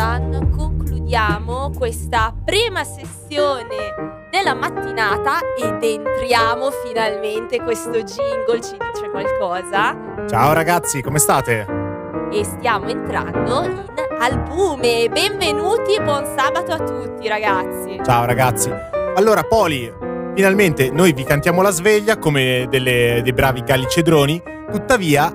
Jonathan concludiamo questa prima sessione della mattinata ed entriamo finalmente. Questo jingle ci dice qualcosa. Ciao ragazzi, come state? E stiamo entrando in albume. Benvenuti e buon sabato a tutti ragazzi. Ciao ragazzi. Allora, Poli, finalmente noi vi cantiamo la sveglia come delle, dei bravi galli cedroni. Tuttavia,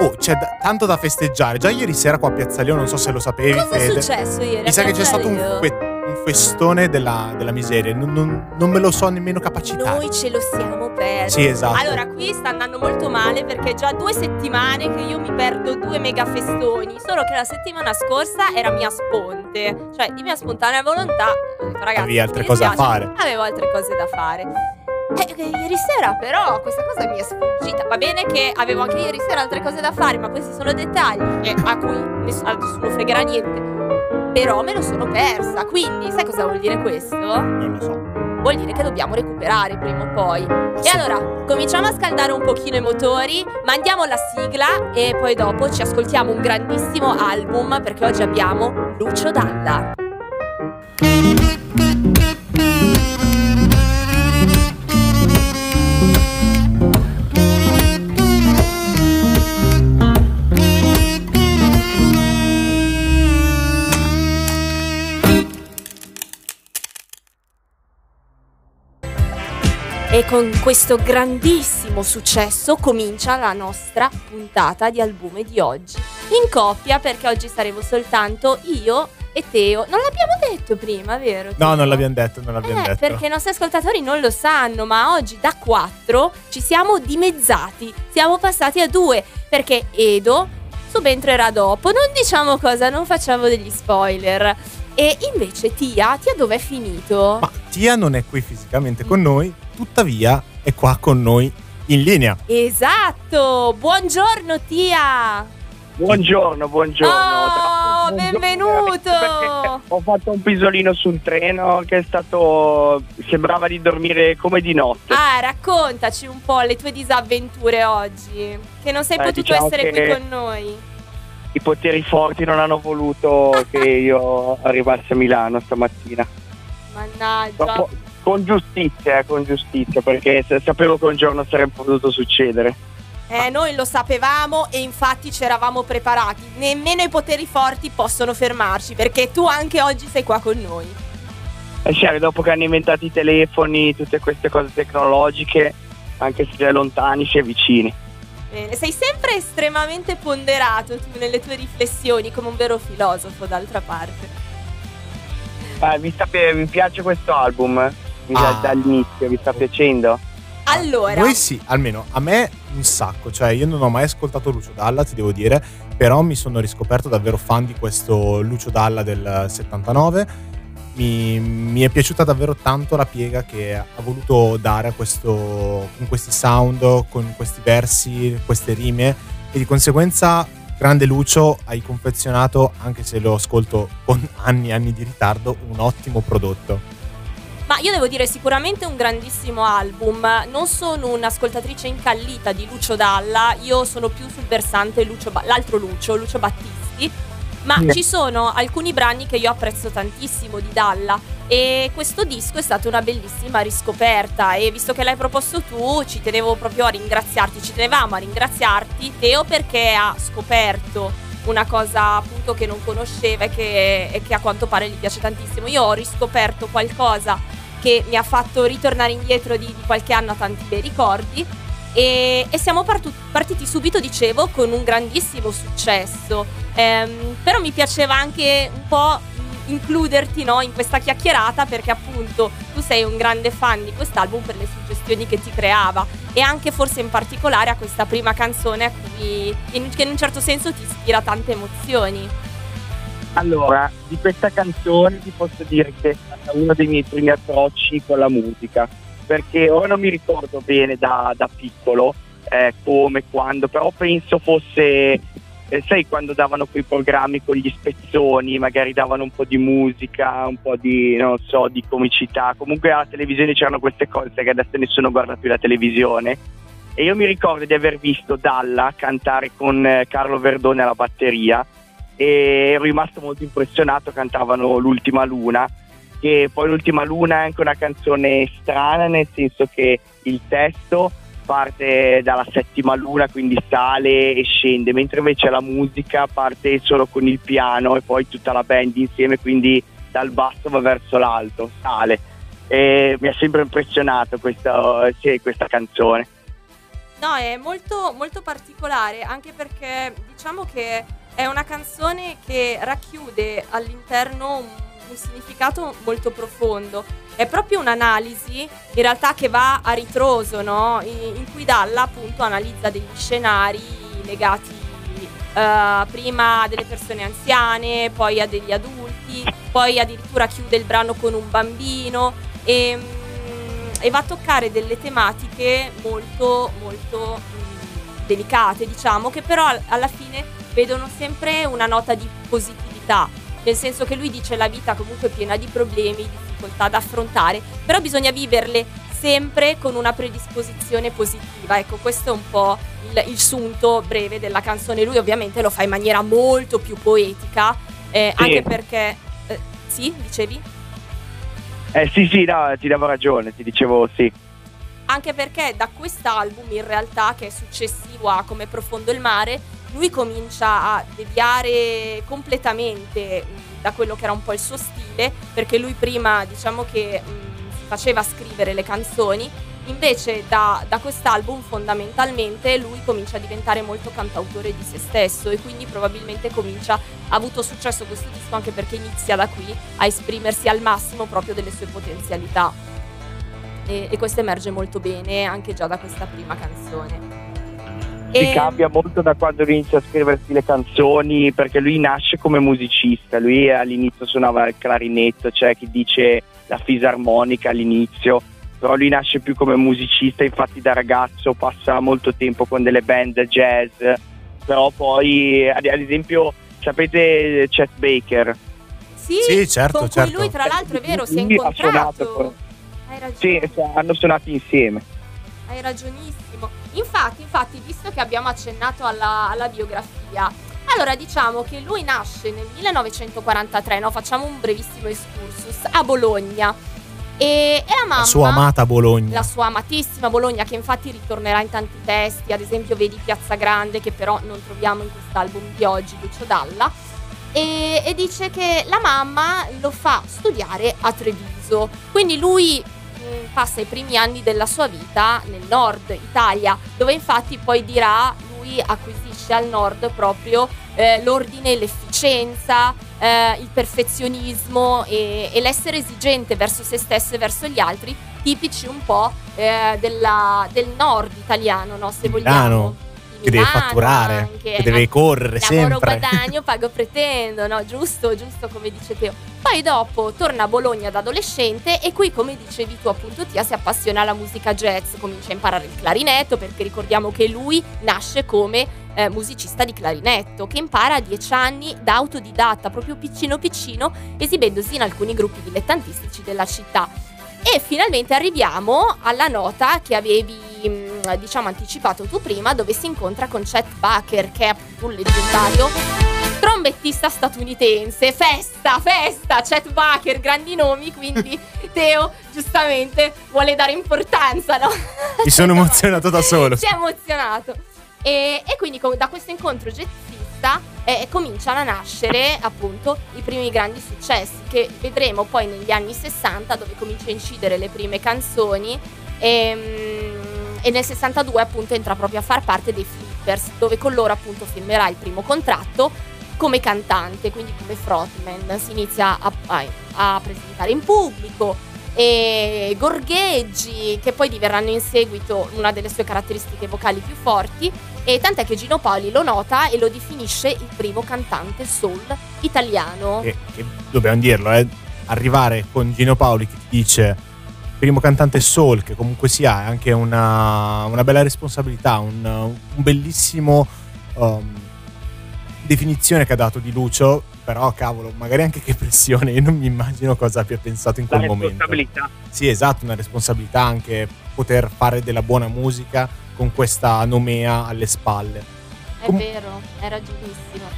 oh, c'è da- tanto da festeggiare. Già ieri sera qua a Piazza Leo, non so se lo sapevi, Cosa è Fede. successo ieri? Mi sa che c'è stato un, fe- un festone della, della miseria. Non, non- non me lo so nemmeno capacitare. Noi ce lo siamo persi. Sì, esatto. Allora, qui sta andando molto male perché è già due settimane che io mi perdo due mega festoni. Solo che la settimana scorsa era mia sponte. Cioè, di mia spontanea volontà. Ho detto, ragazzi, Avevi altre cose da fare. Avevo altre cose da fare. Eh, eh, ieri sera però questa cosa mi è sfuggita. Va bene che avevo anche ieri sera altre cose da fare, ma questi sono dettagli eh, a cui ness- a nessuno fregherà niente. Però me lo sono persa. Quindi, sai cosa vuol dire questo? Non lo so. vuol dire che dobbiamo recuperare prima o poi. E allora, cominciamo a scaldare un pochino i motori, mandiamo la sigla e poi dopo ci ascoltiamo un grandissimo album perché oggi abbiamo Lucio Dalla. E con questo grandissimo successo comincia la nostra puntata di albume di oggi. In coppia perché oggi saremo soltanto io e Teo. Non l'abbiamo detto prima, vero? No, Teo? non l'abbiamo detto, non l'abbiamo Eh, detto. perché i nostri ascoltatori non lo sanno, ma oggi da quattro ci siamo dimezzati. Siamo passati a due perché Edo subentrerà dopo. Non diciamo cosa, non facciamo degli spoiler. E invece Tia, Tia dov'è finito? Ma Tia non è qui fisicamente con noi, tuttavia è qua con noi in linea. Esatto! Buongiorno Tia! Buongiorno, buongiorno. Oh, Buongiorno, benvenuto! Ho fatto un pisolino sul treno che è stato. sembrava di dormire come di notte. Ah, raccontaci un po' le tue disavventure oggi. Che non sei Eh, potuto diciamo essere qui con noi. I poteri forti non hanno voluto che io arrivassi a Milano stamattina. Mannaggia. Dopo- con giustizia, eh, con giustizia, perché sapevo che un giorno sarebbe potuto succedere. Eh, noi lo sapevamo e infatti ci eravamo preparati. Nemmeno i poteri forti possono fermarci, perché tu anche oggi sei qua con noi. E sai, dopo che hanno inventato i telefoni, tutte queste cose tecnologiche, anche se è lontani, è vicini. Bene, sei sempre estremamente ponderato tu nelle tue riflessioni, come un vero filosofo, d'altra parte. Eh, vi, sta pi- vi piace questo album? Vi- Ah. Dall'inizio, vi sta piacendo? Allora, Noi sì, almeno a me un sacco, cioè io non ho mai ascoltato Lucio Dalla, ti devo dire, però mi sono riscoperto davvero fan di questo Lucio Dalla del 79. Mi, mi è piaciuta davvero tanto la piega che ha voluto dare a questo, con questi sound, con questi versi, queste rime e di conseguenza grande Lucio hai confezionato, anche se lo ascolto con anni e anni di ritardo, un ottimo prodotto. Ma io devo dire sicuramente un grandissimo album. Non sono un'ascoltatrice incallita di Lucio Dalla, io sono più sul versante Lucio Ba- l'altro Lucio, Lucio Battisti. Ma ci sono alcuni brani che io apprezzo tantissimo di Dalla e questo disco è stata una bellissima riscoperta e visto che l'hai proposto tu ci tenevo proprio a ringraziarti, ci tenevamo a ringraziarti Teo perché ha scoperto una cosa appunto che non conosceva e che, e che a quanto pare gli piace tantissimo. Io ho riscoperto qualcosa che mi ha fatto ritornare indietro di, di qualche anno a tanti bei ricordi e, e siamo partu- partiti subito, dicevo, con un grandissimo successo. Ehm, però mi piaceva anche un po' includerti no, in questa chiacchierata perché appunto tu sei un grande fan di quest'album per le suggestioni che ti creava e anche forse in particolare a questa prima canzone cui, che in un certo senso ti ispira tante emozioni. Allora, di questa canzone ti posso dire che è stato uno dei miei primi approcci con la musica, perché ora non mi ricordo bene da, da piccolo eh, come, quando, però penso fosse, eh, sai, quando davano quei programmi con gli spezzoni, magari davano un po' di musica, un po' di, non so, di comicità, comunque alla televisione c'erano queste cose che adesso nessuno guarda più la televisione. E io mi ricordo di aver visto Dalla cantare con eh, Carlo Verdone alla batteria e ero rimasto molto impressionato, cantavano L'ultima luna, che poi L'ultima luna è anche una canzone strana nel senso che il testo parte dalla settima luna, quindi sale e scende, mentre invece la musica parte solo con il piano e poi tutta la band insieme, quindi dal basso va verso l'alto, sale. E mi ha sempre impressionato questa, sì, questa canzone. No, è molto, molto particolare, anche perché diciamo che è una canzone che racchiude all'interno un, un significato molto profondo. È proprio un'analisi in realtà che va a ritroso, no? in, in cui Dalla appunto analizza degli scenari legati Uh, prima a delle persone anziane, poi a degli adulti, poi addirittura chiude il brano con un bambino e, mm, e va a toccare delle tematiche molto molto mh, delicate, diciamo, che però alla fine vedono sempre una nota di positività, nel senso che lui dice la vita comunque è piena di problemi, difficoltà da affrontare, però bisogna viverle sempre con una predisposizione positiva. Ecco, questo è un po' il, il sunto breve della canzone. Lui ovviamente lo fa in maniera molto più poetica, eh, sì. anche perché... Eh, sì, dicevi? Eh sì, sì, no, ti davo ragione, ti dicevo sì. Anche perché da quest'album, in realtà, che è successivo a Come profondo il mare, lui comincia a deviare completamente mh, da quello che era un po' il suo stile, perché lui prima diciamo che mh, si faceva scrivere le canzoni, invece da, da, quest'album fondamentalmente lui comincia a diventare molto cantautore di se stesso e quindi probabilmente comincia, ha avuto successo questo disco anche perché inizia da qui a esprimersi al massimo proprio delle sue potenzialità. E, e questo emerge molto bene anche già da questa prima canzone si cambia molto da quando inizia a scriversi le canzoni perché lui nasce come musicista, lui all'inizio suonava il clarinetto, c'è chi dice la fisarmonica all'inizio, però lui nasce più come musicista, infatti da ragazzo passa molto tempo con delle band jazz, però poi ad esempio sapete Chet Baker? Sì, sì certo, con certo. lui tra l'altro è vero, si è incontrato. Hai ragione. Sì, hanno suonato insieme. Hai ragionissimo. Infatti, infatti, visto che abbiamo accennato alla, alla biografia, allora diciamo che lui nasce nel 1943, no? facciamo un brevissimo excursus, a Bologna. E, e, la mamma, la sua amata Bologna, la sua amatissima Bologna, che infatti ritornerà in tanti testi, ad esempio vedi Piazza Grande, che però non troviamo in quest'album di oggi, Lucio Dalla. E, e dice che la mamma lo fa studiare a Treviso. Quindi lui passa i primi anni della sua vita nel nord Italia, dove infatti poi dirà lui acquisisce al nord proprio eh, l'ordine l'efficienza, eh, il perfezionismo e, e, l'essere esigente verso se stesso e verso gli altri, tipici un po' eh, della, del nord italiano, no? se vogliamo che deve fatturare, anche, che deve correre lavoro, sempre. Lavoro, guadagno, pago, pretendo, no? Giusto, giusto come dice Teo. Poi dopo torna a Bologna da adolescente e qui, come dicevi tu appunto Tia, si appassiona alla musica jazz, comincia a imparare il clarinetto perché ricordiamo che lui nasce come eh, musicista di clarinetto che impara a dieci anni da autodidatta, proprio piccino piccino, esibendosi in alcuni gruppi dilettantistici della città. E finalmente arriviamo alla nota che avevi mm, diciamo anticipato tu prima dove si incontra con Chet Baker che è appunto un leggendario trombettista statunitense. Festa festa! Chet Baker grandi nomi quindi Teo giustamente vuole dare importanza no? mi sono emozionato da solo. Si è emozionato. E, e quindi da questo incontro jazzista eh, cominciano a nascere appunto i primi grandi successi che vedremo poi negli anni 60 dove comincia a incidere le prime canzoni. E, ehm, e nel 62 appunto entra proprio a far parte dei Flippers dove con loro appunto firmerà il primo contratto come cantante, quindi come frontman, si inizia a, a, a presentare in pubblico, e gorgheggi che poi diverranno in seguito una delle sue caratteristiche vocali più forti e tant'è che Gino Poli lo nota e lo definisce il primo cantante soul italiano. E, e dobbiamo dirlo, eh, arrivare con Gino Paoli che ti dice primo cantante soul, che comunque sia è anche una, una bella responsabilità, un, un bellissimo um, definizione che ha dato di Lucio, però cavolo, magari anche che pressione, io non mi immagino cosa abbia pensato in quel La momento. Responsabilità. Sì, esatto, una responsabilità anche poter fare della buona musica con questa nomea alle spalle. È Com- vero, era giustissimo.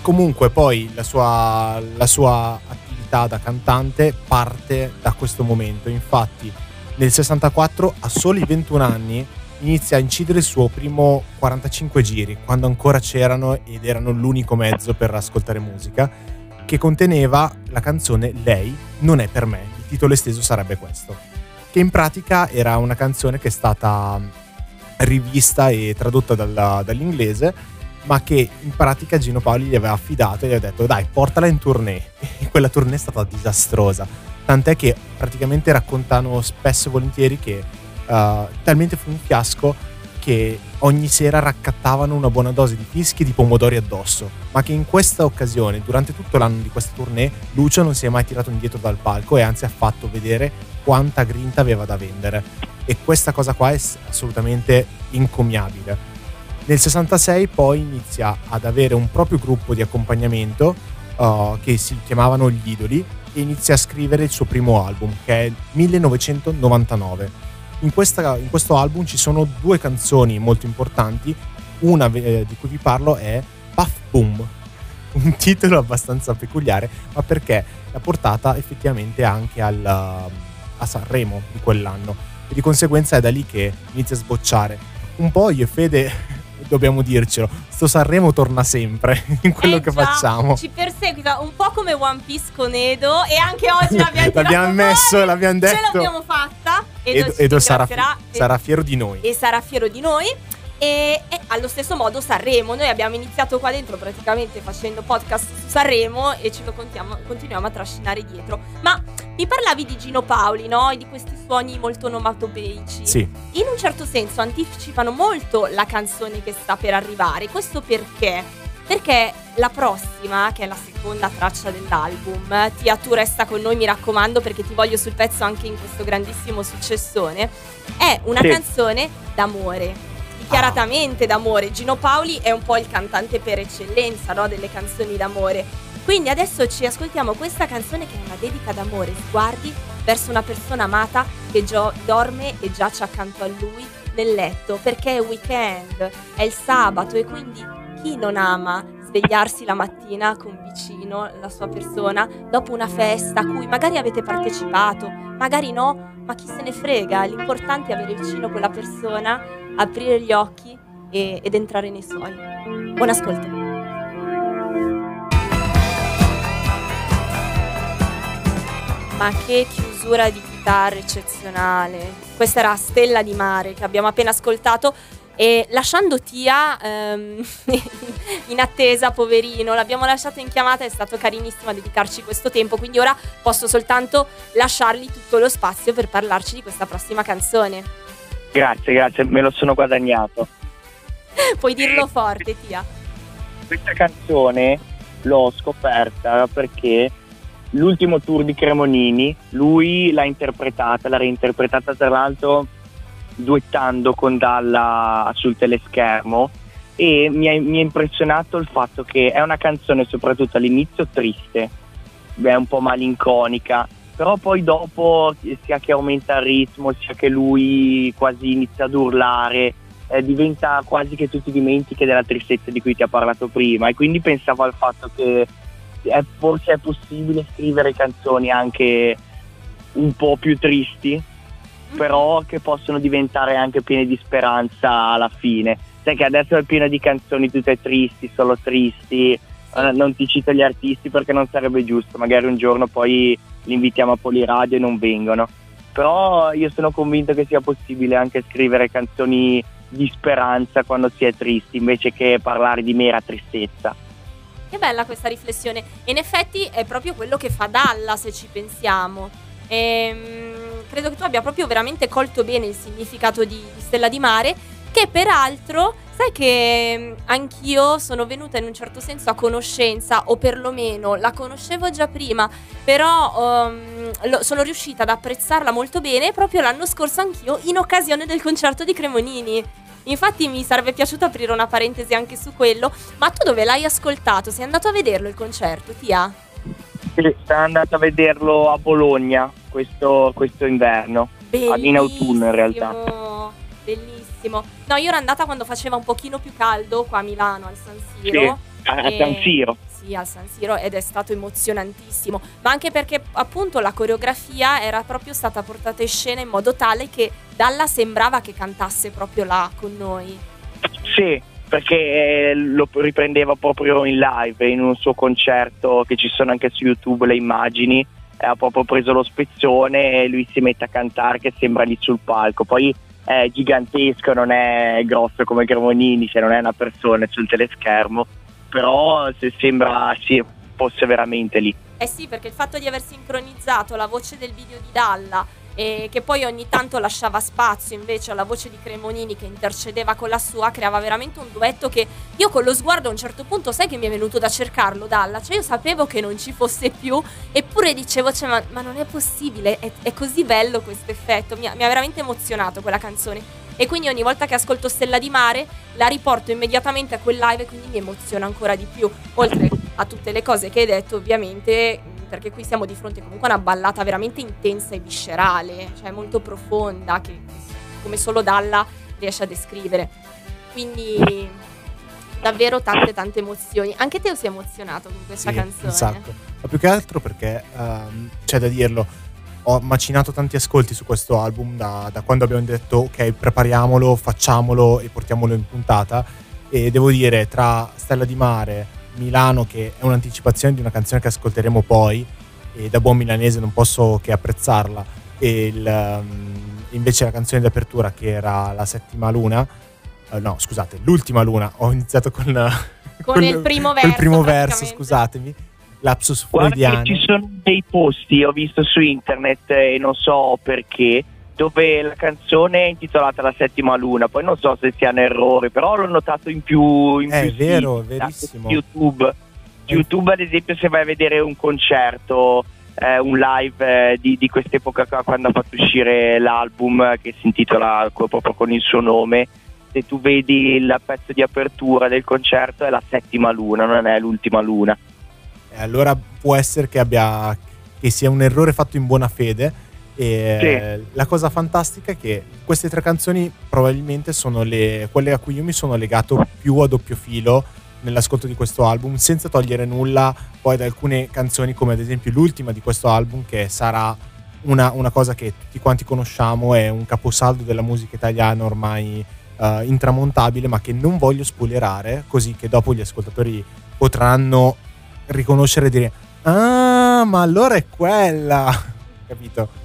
Comunque poi la sua, la sua attività da cantante parte da questo momento. Infatti nel 64, a soli 21 anni, inizia a incidere il suo primo 45 giri, quando ancora c'erano ed erano l'unico mezzo per ascoltare musica, che conteneva la canzone Lei non è per me. Il titolo esteso sarebbe questo. Che in pratica era una canzone che è stata rivista e tradotta dalla, dall'inglese, ma che in pratica Gino Paoli gli aveva affidato e gli ha detto dai portala in tournée. E quella tournée è stata disastrosa, tant'è che praticamente raccontano spesso e volentieri che uh, talmente fu un fiasco che ogni sera raccattavano una buona dose di fischi e di pomodori addosso, ma che in questa occasione, durante tutto l'anno di questa tournée, Lucio non si è mai tirato indietro dal palco e anzi ha fatto vedere quanta grinta aveva da vendere. E questa cosa qua è assolutamente incommiabile. Nel 66 poi inizia ad avere un proprio gruppo di accompagnamento uh, che si chiamavano Gli Idoli e inizia a scrivere il suo primo album che è 1999 in, questa, in questo album ci sono due canzoni molto importanti, una eh, di cui vi parlo è Puff Boom, un titolo abbastanza peculiare, ma perché l'ha portata effettivamente anche al, a Sanremo di quell'anno. E di conseguenza è da lì che inizia a sbocciare. Un po' io e Fede dobbiamo dircelo, sto Sanremo torna sempre in quello eh che già, facciamo. Ci perseguita un po' come One Piece con Edo e anche oggi l'abbiamo L'abbiamo messo, fuori, l'abbiamo detto. Ce l'abbiamo fatta. Edo, Edo, Edo sarà, sarà fiero di noi. E sarà fiero di noi. E, e, allo stesso modo Sanremo, noi abbiamo iniziato qua dentro praticamente facendo podcast su Sanremo e ce lo continuiamo a trascinare dietro. Ma mi parlavi di Gino Paoli, no? E di questi suoni molto onomatopeici. Sì. In un certo senso anticipano molto la canzone che sta per arrivare. Questo perché? Perché la prossima, che è la seconda traccia dell'album, Tia tu resta con noi mi raccomando perché ti voglio sul pezzo anche in questo grandissimo successone, è una sì. canzone d'amore dichiaratamente d'amore. Gino Paoli è un po' il cantante per eccellenza no? delle canzoni d'amore. Quindi adesso ci ascoltiamo questa canzone che è una dedica d'amore, sguardi verso una persona amata che gio- dorme e giace accanto a lui nel letto, perché è weekend, è il sabato e quindi chi non ama svegliarsi la mattina con vicino la sua persona dopo una festa a cui magari avete partecipato, magari no, ma chi se ne frega, l'importante è avere vicino quella persona, aprire gli occhi e, ed entrare nei suoi. Buon ascolto. Ma che chiusura di chitarra eccezionale. Questa era Stella di Mare che abbiamo appena ascoltato e lasciando Tia ehm, in attesa, poverino, l'abbiamo lasciato in chiamata, è stato carinissimo a dedicarci questo tempo, quindi ora posso soltanto lasciargli tutto lo spazio per parlarci di questa prossima canzone. Grazie, grazie, me lo sono guadagnato. Puoi dirlo forte, Tia. Questa canzone l'ho scoperta perché l'ultimo tour di Cremonini, lui l'ha interpretata, l'ha reinterpretata tra l'altro duettando con Dalla sul teleschermo e mi ha, mi impressionato il fatto che è una canzone soprattutto all'inizio triste, è un po' malinconica, però poi dopo sia che aumenta il ritmo, sia che lui quasi inizia ad urlare, eh, diventa quasi che tu ti dimentichi della tristezza di cui ti ha parlato prima. E quindi pensavo al fatto che è, forse è possibile scrivere canzoni anche un po' più tristi, però che possono diventare anche piene di speranza alla fine. Sai che adesso è pieno di canzoni tutte tristi, solo tristi, eh, non ti cito gli artisti perché non sarebbe giusto, magari un giorno poi li invitiamo a Poliradio e non vengono. Però io sono convinto che sia possibile anche scrivere canzoni di speranza quando si è tristi invece che parlare di mera tristezza. Che bella questa riflessione. In effetti è proprio quello che fa Dalla, se ci pensiamo. Ehm, credo che tu abbia proprio veramente colto bene il significato di, di Stella di Mare, che peraltro, sai che anch'io sono venuta in un certo senso a conoscenza, o perlomeno la conoscevo già prima, però um, lo, sono riuscita ad apprezzarla molto bene proprio l'anno scorso anch'io in occasione del concerto di Cremonini. Infatti mi sarebbe piaciuto aprire una parentesi anche su quello, ma tu dove l'hai ascoltato? Sei andato a vederlo il concerto, Tia? Sì, sono andato a vederlo a Bologna questo, questo inverno, Bellissimo. in autunno in realtà. Bellissimo. No, io ero andata quando faceva un pochino più caldo qua a Milano, al San Siro. Sì, a San Siro. sì, al San Siro ed è stato emozionantissimo, ma anche perché appunto la coreografia era proprio stata portata in scena in modo tale che Dalla sembrava che cantasse proprio là con noi. Sì, perché eh, lo riprendeva proprio in live, in un suo concerto che ci sono anche su YouTube le immagini, ha proprio preso lo spezzone e lui si mette a cantare che sembra lì sul palco. Poi è gigantesco, non è grosso come Cremonini, cioè non è una persona sul teleschermo, però se sembra sì, fosse veramente lì. Eh sì, perché il fatto di aver sincronizzato la voce del video di Dalla e che poi ogni tanto lasciava spazio invece alla voce di Cremonini che intercedeva con la sua, creava veramente un duetto che io con lo sguardo a un certo punto sai che mi è venuto da cercarlo Dalla, cioè io sapevo che non ci fosse più eppure dicevo cioè, ma, ma, non è possibile, è, è così bello questo effetto, mi ha, mi ha veramente emozionato quella canzone. E quindi ogni volta che ascolto Stella di Mare la riporto immediatamente a quel live e quindi mi emoziona ancora di più, oltre a tutte le cose che hai detto ovviamente perché qui siamo di fronte comunque a una ballata veramente intensa e viscerale, cioè molto profonda, che come solo Dalla riesce a descrivere. Quindi davvero tante tante emozioni. Anche te sei emozionato con questa sì, canzone. Sacco. Ma più che altro perché um, c'è da dirlo. Ho macinato tanti ascolti su questo album da, da quando abbiamo detto ok prepariamolo, facciamolo e portiamolo in puntata e devo dire tra Stella di Mare, Milano che è un'anticipazione di una canzone che ascolteremo poi e da buon milanese non posso che apprezzarla. E il, um, invece la canzone di apertura che era la settima luna uh, no scusate l'ultima luna ho iniziato con, con, con il primo verso, il primo verso scusatemi. Lapsus freudiano ci sono dei posti ho visto su internet e non so perché dove la canzone è intitolata La settima luna, poi non so se siano errori, però l'ho notato in più in È più vero, è verissimo. YouTube. YouTube ad esempio se vai a vedere un concerto, eh, un live eh, di, di, quest'epoca qua quando ha fatto uscire l'album che si intitola proprio con il suo nome, se tu vedi il pezzo di apertura del concerto è la settima luna, non è l'ultima luna. E allora può essere che, abbia, che sia un errore fatto in buona fede e sì. la cosa fantastica è che queste tre canzoni probabilmente sono le, quelle a cui io mi sono legato più a doppio filo nell'ascolto di questo album, senza togliere nulla poi da alcune canzoni, come ad esempio l'ultima di questo album, che sarà una, una cosa che tutti quanti conosciamo, è un caposaldo della musica italiana ormai uh, intramontabile, ma che non voglio spoilerare, così che dopo gli ascoltatori potranno riconoscere e dire: Ah, ma allora è quella! Capito?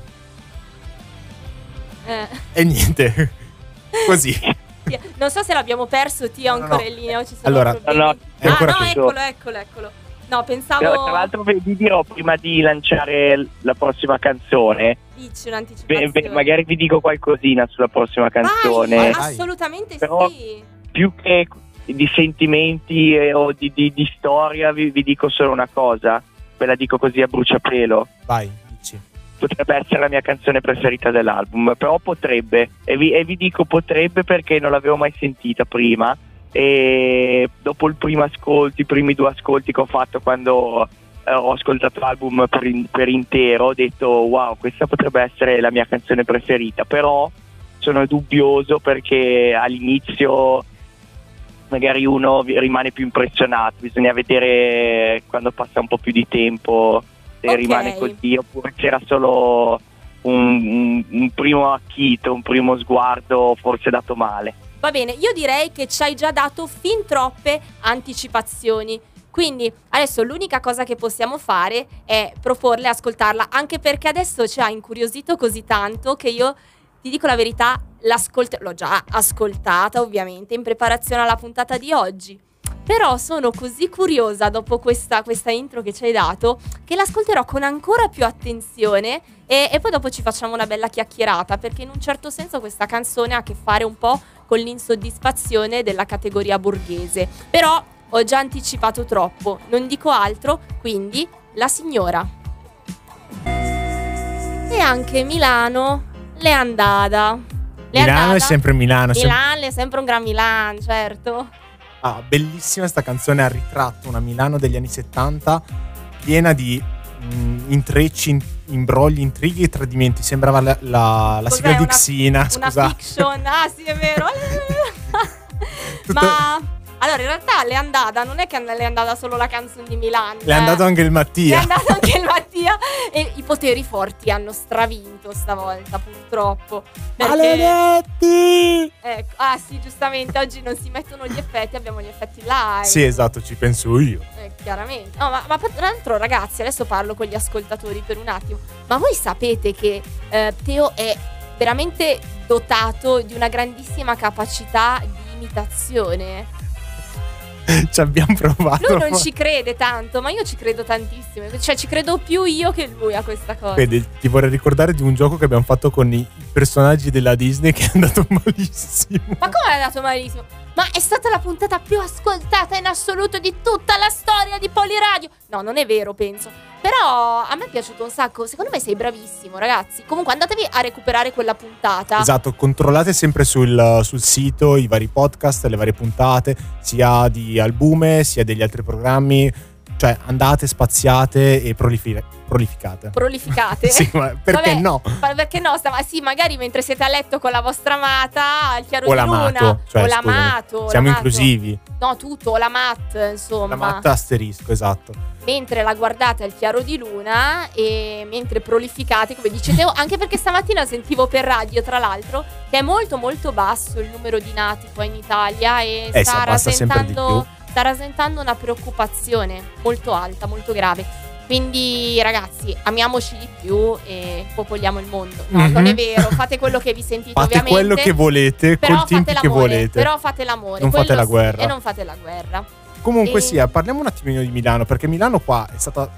Eh. E niente, così. Non so se l'abbiamo perso, Tia, no, ancora no. in linea. Ci sono allora, problemi. No, ancora ah, no, eccolo, eccolo, eccolo. No, pensavo. Tra, l'altro, vi dirò prima di lanciare la prossima canzone. Dici un'anticipazione. Beh, magari vi dico qualcosina sulla prossima canzone. Vai, assolutamente Però, sì. Più che di sentimenti eh, o di, di, di storia, vi, vi dico solo una cosa. Ve la dico così a bruciapelo. Vai potrebbe essere la mia canzone preferita dell'album, però potrebbe, e vi, e vi dico potrebbe perché non l'avevo mai sentita prima e dopo il primo ascolto, i primi due ascolti che ho fatto quando eh, ho ascoltato l'album per, in, per, intero, ho detto wow, questa potrebbe essere la mia canzone preferita, però sono dubbioso perché all'inizio magari uno rimane più impressionato, bisogna vedere quando passa un po' più di tempo se okay. rimane così oppure c'era solo un, un, un primo acchito, un primo sguardo forse dato male. Va bene, io direi che ci hai già dato fin troppe anticipazioni. Quindi adesso l'unica cosa che possiamo fare è proporle ascoltarla, anche perché adesso ci ha incuriosito così tanto che io ti dico la verità, l'ho già ascoltata ovviamente in preparazione alla puntata di oggi. Però sono così curiosa dopo questa, questa, intro che ci hai dato che l'ascolterò con ancora più attenzione e, e, poi dopo ci facciamo una bella chiacchierata perché in un certo senso questa canzone ha a che fare un po' con l'insoddisfazione della categoria borghese. Però ho già anticipato troppo, non dico altro, quindi la signora. E anche Milano le è andata. Milano andata. è sempre Milano. Milano è sempre un gran Milano, certo. Ah, bellissima sta canzone ha ritratto una Milano degli anni 70 piena di mh, mm, intrecci, in, imbrogli, intrighi e tradimenti. Sembrava la, la, la sigla di Xina, scusa. Una fiction, ah sì è vero. Tutta... Ma Allora, in realtà le è andata, non è che le è andata solo la canzone di Milan. Le è andato anche il Mattia. Le è andato anche il Mattia. E i poteri forti hanno stravinto stavolta, purtroppo. Perché... Maledetti! Ecco, ah sì, giustamente, oggi non si mettono gli effetti, abbiamo gli effetti live. Sì, esatto, ci penso io. Eh, chiaramente. No, ma, ma tra l'altro, ragazzi, adesso parlo con gli ascoltatori per un attimo. Ma voi sapete che eh, Teo è veramente dotato di una grandissima capacità di imitazione? ci abbiamo provato. Lui non ci crede tanto, ma io ci credo tantissimo. Cioè, ci credo più io che lui a questa cosa. Vedi, ti vorrei ricordare di un gioco che abbiamo fatto con i personaggi della Disney che è andato malissimo. Ma come è andato malissimo? Ma è stata la puntata più ascoltata in assoluto di tutta la storia di Poliradio. No, non è vero, penso. Però a me è piaciuto un sacco. Secondo me sei bravissimo, ragazzi. Comunque andatevi a recuperare quella puntata. Esatto, controllate sempre sul, sul sito i vari podcast, le varie puntate, sia di albume, sia degli altri programmi. Cioè andate, spaziate e prolifi- prolificate. Prolificate? sì, ma perché Vabbè, no? perché no? Stava, sì, magari mentre siete a letto con la vostra amata, al chiaro O di luna. cioè, o l'amato. Siamo l'amato. inclusivi. No, tutto, la mat, insomma. La matta asterisco, esatto. mentre la guardate al chiaro di luna e mentre prolificate, come dicete, anche perché stamattina sentivo per radio, tra l'altro, che è molto molto basso il numero di nati qua in Italia e Eh, sta, rasentando, sta rasentando una preoccupazione molto alta, molto grave. Quindi ragazzi, amiamoci di più e popoliamo il mondo. No, Mhm. non è vero, fate quello che vi sentite Fate ovviamente. quello che volete però col fate che volete. Però fate l'amore. Non fate la sì, guerra. E non fate la guerra. Comunque E- sia, parliamo un attimino di Milano, perché Milano qua è stata...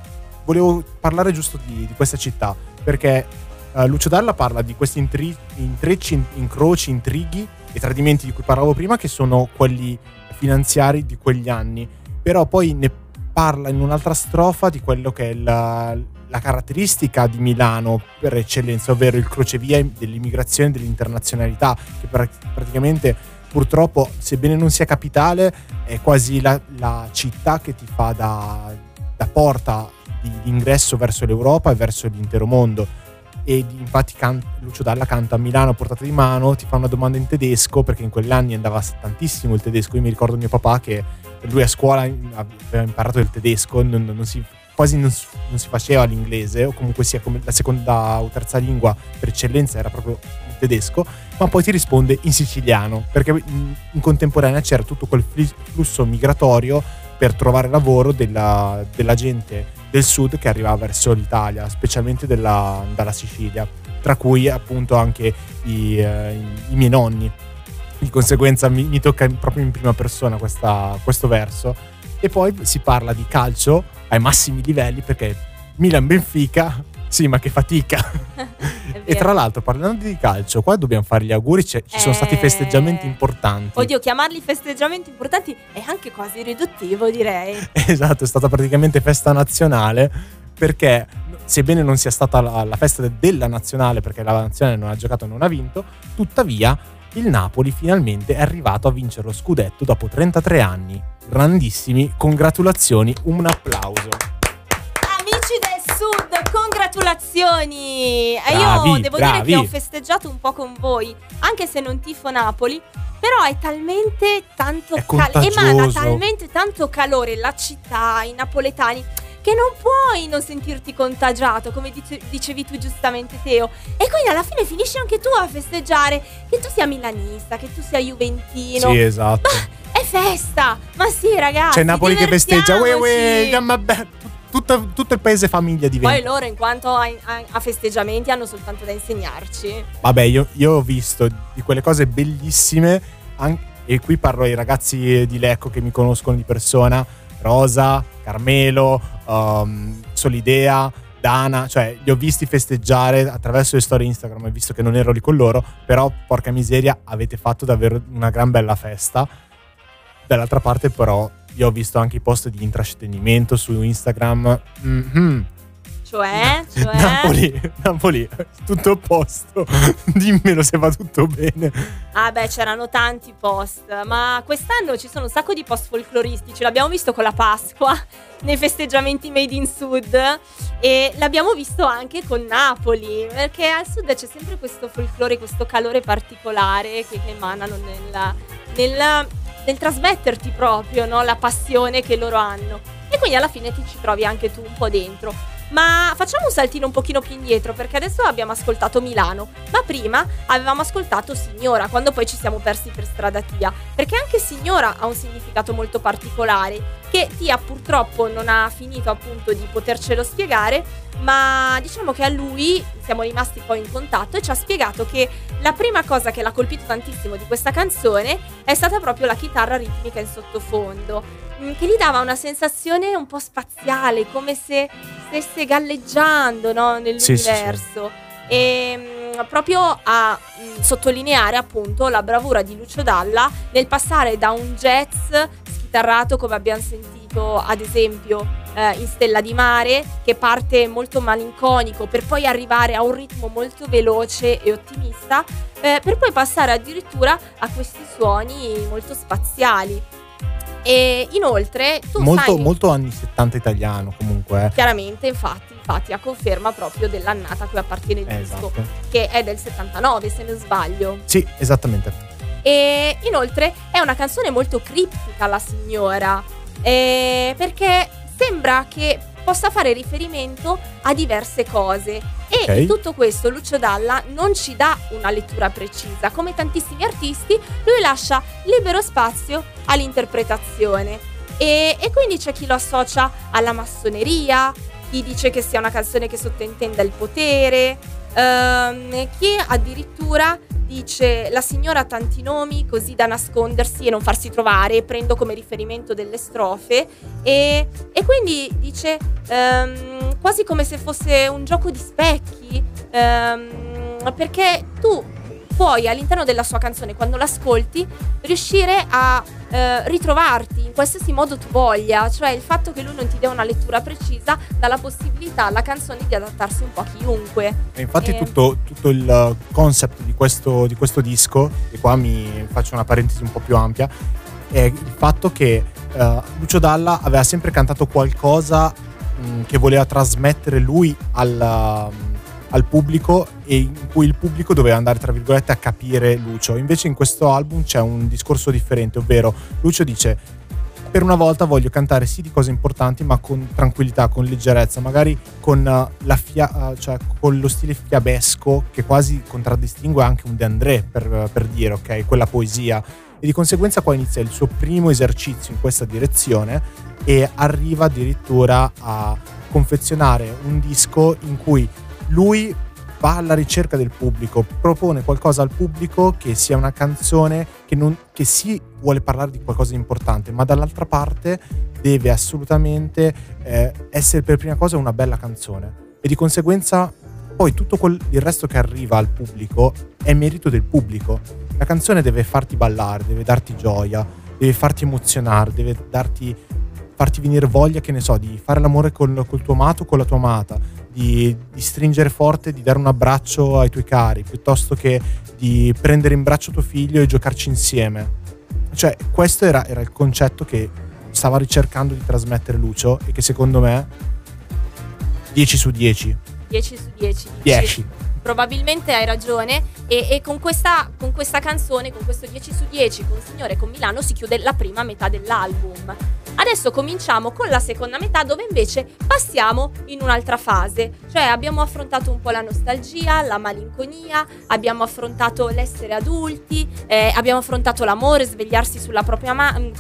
Volevo parlare giusto di, di questa città, perché eh, Lucio Dalla parla di questi intri- intrecci, in- incroci, intrighi e tradimenti di cui parlavo prima, che sono quelli finanziari di quegli anni. Però poi ne parla in un'altra strofa di quello che è la, la caratteristica di Milano per eccellenza, ovvero il crocevia dell'immigrazione e dell'internazionalità, che pra- praticamente purtroppo, sebbene non sia capitale, è quasi la, la città che ti fa da, da porta di ingresso verso l'Europa e verso l'intero mondo. E infatti can- Lucio Dalla canta a Milano a portata di mano, ti fa una domanda in tedesco, perché in quegli anni andava tantissimo il tedesco. Io mi ricordo mio papà che lui a scuola aveva imparato il tedesco, non, non si, quasi non, non si faceva l'inglese, o comunque sia come la seconda o terza lingua per eccellenza era proprio il tedesco, ma poi ti risponde in siciliano, perché in, in contemporanea c'era tutto quel flusso migratorio per trovare lavoro della, della gente del sud che arrivava verso l'Italia, specialmente della- dalla Sicilia, tra cui appunto anche i, eh, i- miei nonni. Di conseguenza mi, mi tocca proprio in prima persona questa- questo verso. E poi si parla di calcio ai massimi livelli perché Milan-Benfica, sì ma che fatica. E tra l'altro parlando di calcio, qua dobbiamo fare gli auguri, c'è- ci sono stati Eh. festeggiamenti importanti. Oddio, chiamarli festeggiamenti importanti è anche quasi riduttivo, direi. Esatto, è stata praticamente festa nazionale perché sebbene non sia stata la, la festa de- della nazionale perché la nazionale non ha giocato e non ha vinto, tuttavia il Napoli finalmente è arrivato a vincere lo scudetto dopo 33 anni. Grandissimi, congratulazioni, un applauso. Sud, congratulazioni! E Bravi, io devo dire che ho festeggiato un po' con voi, anche se non tifo Napoli. Però è talmente tanto calore, emana talmente tanto calore la città, i napoletani, che non puoi non sentirti contagiato, come dice- dicevi tu giustamente Teo. E quindi alla fine finisci anche tu a festeggiare, che tu sia milanista, che tu sia juventino. Sì, esatto. È festa! Ma sì, ragazzi. C'è Napoli che festeggia, uè, uè, divertiamoci. gamma be- tutto, tutto il paese famiglia diventa. Poi loro, in quanto a, a- a festeggiamenti, hanno soltanto da insegnarci. Vabbè, io, io ho visto di quelle cose bellissime an- e qui parlo ai ragazzi di Lecco che mi conoscono di persona, Rosa, Carmelo, um, Solidea, Dana, cioè li ho visti festeggiare attraverso le storie Instagram, ho visto che non ero lì con loro, però porca miseria avete fatto davvero una gran bella festa. Dall'altra parte però io ho visto anche i post di intrascenimento su Instagram. Mhm. Cioè, cioè Napoli, Napoli, tutto a posto. Dimmelo se va tutto bene. Ah beh, c'erano tanti post, ma quest'anno ci sono un sacco di post folcloristici, l'abbiamo visto con la Pasqua, nei festeggiamenti Made in Sud e l'abbiamo visto anche con Napoli, perché al sud c'è sempre questo folklore, questo calore particolare che, che emanano nella, nella nel trasmetterti proprio no, la passione che loro hanno. E quindi alla fine ti ci trovi anche tu un po' dentro. Ma facciamo un saltino un pochino più indietro perché adesso abbiamo ascoltato Milano, ma prima avevamo ascoltato Signora, quando poi ci siamo persi per strada Tia, perché anche Signora ha un significato molto particolare che Tia purtroppo non ha finito appunto di potercelo spiegare, ma diciamo che a lui siamo rimasti poi in contatto e ci ha spiegato che la prima cosa che l'ha colpito tantissimo di questa canzone è stata proprio la chitarra ritmica in sottofondo che gli dava una sensazione un po' spaziale, come se stesse galleggiando no, nell'universo. Sì, sì, sì. E mh, proprio a mh, sottolineare appunto la bravura di Lucio Dalla nel passare da un jazz schitarrato come abbiamo sentito ad esempio eh, in Stella di Mare che parte molto malinconico per poi arrivare a un ritmo molto veloce e ottimista eh, per poi passare addirittura a questi suoni molto spaziali e inoltre tu molto, sai, molto anni 70 italiano comunque. Eh. Chiaramente, infatti, infatti, a conferma proprio dell'annata a cui appartiene il esatto. disco, che è del 79 se non sbaglio. Sì, esattamente. E inoltre è una canzone molto criptica la signora, eh, perché sembra che possa fare riferimento a diverse cose. E okay. in tutto questo Lucio Dalla non ci dà una lettura precisa. Come tantissimi artisti, lui lascia libero spazio all'interpretazione. E, e quindi c'è chi lo associa alla massoneria, chi dice che sia una canzone che sottintenda il potere, ehm, chi addirittura dice la signora ha tanti nomi così da nascondersi e non farsi trovare, prendo come riferimento delle strofe e, e quindi dice um, quasi come se fosse un gioco di specchi, um, perché tu puoi all'interno della sua canzone, quando l'ascolti, riuscire a eh, ritrovarti in qualsiasi modo tu voglia, cioè il fatto che lui non ti dia una lettura precisa dà la possibilità alla canzone di adattarsi un po' a chiunque. E infatti e... tutto, tutto, il concept di questo, di questo disco, e qua mi faccio una parentesi un po' più ampia, è il fatto che uh, Lucio Dalla aveva sempre cantato qualcosa mh, che voleva trasmettere lui al, al pubblico e in cui il pubblico doveva andare tra virgolette a capire Lucio. Invece in questo album c'è un discorso differente, ovvero Lucio dice per una volta voglio cantare sì di cose importanti ma con tranquillità, con leggerezza, magari con, uh, fia- uh, cioè, con lo stile fiabesco che quasi contraddistingue anche un De André per, uh, per dire ok, quella poesia e di conseguenza qua inizia il suo primo esercizio in questa direzione e arriva addirittura a confezionare un disco in cui lui va alla ricerca del pubblico, propone qualcosa al pubblico che sia una canzone che, non, che sì vuole parlare di qualcosa di importante, ma dall'altra parte deve assolutamente eh, essere per prima cosa una bella canzone e di conseguenza poi tutto quel, il resto che arriva al pubblico è merito del pubblico. La canzone deve farti ballare, deve darti gioia, deve farti emozionare, deve darti, farti venire voglia, che ne so, di fare l'amore col, col tuo amato o con la tua amata, di, di, stringere forte, di dare un abbraccio ai tuoi cari, piuttosto che di prendere in braccio tuo figlio e giocarci insieme. Cioè, questo era, era il concetto che stava ricercando di trasmettere Lucio e che secondo me 10 su 10. 10 su 10. 10. Probabilmente hai ragione e, e con, questa, con, questa, canzone, con questo 10 su 10, con Signore e con Milano si chiude la prima metà dell'album. Adesso cominciamo con la seconda metà dove invece passiamo in un'altra fase, cioè abbiamo affrontato un po' la nostalgia, la malinconia, abbiamo affrontato l'essere adulti, eh, abbiamo affrontato l'amore, svegliarsi sulla propria amata, mm,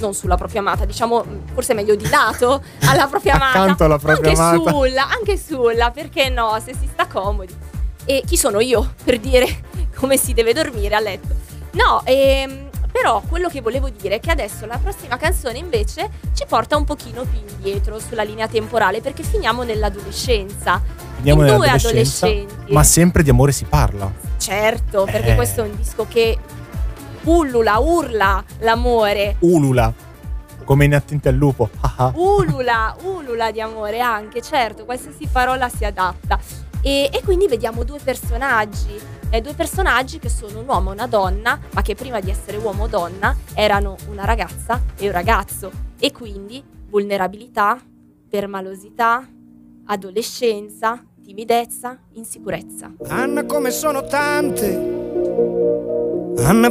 non sulla propria amata, diciamo mm, forse meglio di lato alla propria amata. Accanto alla propria anche amata. Sulla, anche sulla, perché no, se si sta comodi. E chi sono io per dire come si deve dormire a letto? No, ehm, però quello che volevo dire è che adesso la prossima canzone invece ci porta un pochino più indietro sulla linea temporale perché finiamo nell'adolescenza. Finiamo in due adolescenti. Ma sempre di amore si parla. Certo, perché eh. questo è un disco che pullula, urla l'amore. Ulula. Come in attenti al lupo. ulula, ulula di amore anche, certo, qualsiasi parola si adatta. E, e quindi vediamo due personaggi, eh, due personaggi che sono un uomo e una donna, ma che prima di essere uomo o donna erano una ragazza e un ragazzo. E quindi vulnerabilità, permalosità, adolescenza, timidezza, insicurezza. Anna come sono tante. Anna.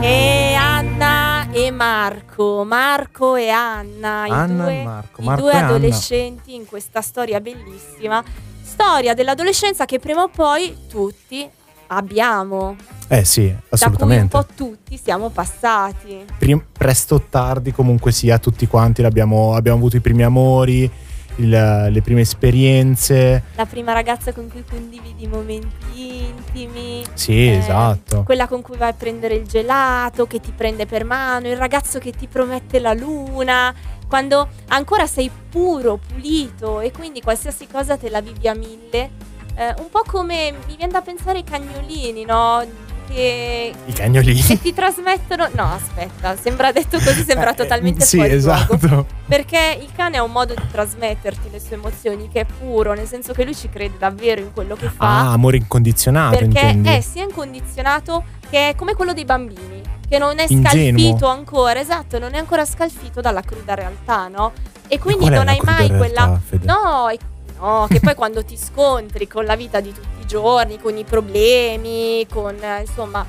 E Anna e Marco, Marco e Anna, Anna i e due, Marco, i Marco due e Anna. adolescenti in questa storia bellissima. Storia dell'adolescenza che prima o poi tutti abbiamo, Eh sì, da cui un assolutamente. po' tutti siamo passati. Prim- presto o tardi, comunque sia, tutti quanti l'abbiamo- abbiamo avuto i primi amori, il- le prime esperienze. La prima ragazza con cui condividi momenti intimi. Sì, Eh, esatto. Quella con cui vai a prendere il gelato, che ti prende per mano, il ragazzo che ti promette la luna, quando ancora sei puro, pulito e quindi qualsiasi cosa te la vivi a mille. Eh, un po' come mi viene da pensare ai cagnolini, no? Che, I cagnolini. che ti trasmettono. No, aspetta, sembra detto così, sembra Eh, totalmente sì, fuori esatto. luogo. Perché il cane ha un modo di trasmetterti le sue emozioni che è puro, nel senso che lui ci crede davvero in quello che fa. Ah, amore incondizionato, perché intendi? è sia incondizionato che è come quello dei bambini, che non è Ingenuo. scalfito ancora, esatto, non è ancora scalfito dalla cruda realtà, no? E quindi non hai mai realtà, quella... Fede? No, e- no, che poi quando ti scontri con la vita di tutti i giorni, con i problemi, con eh, insomma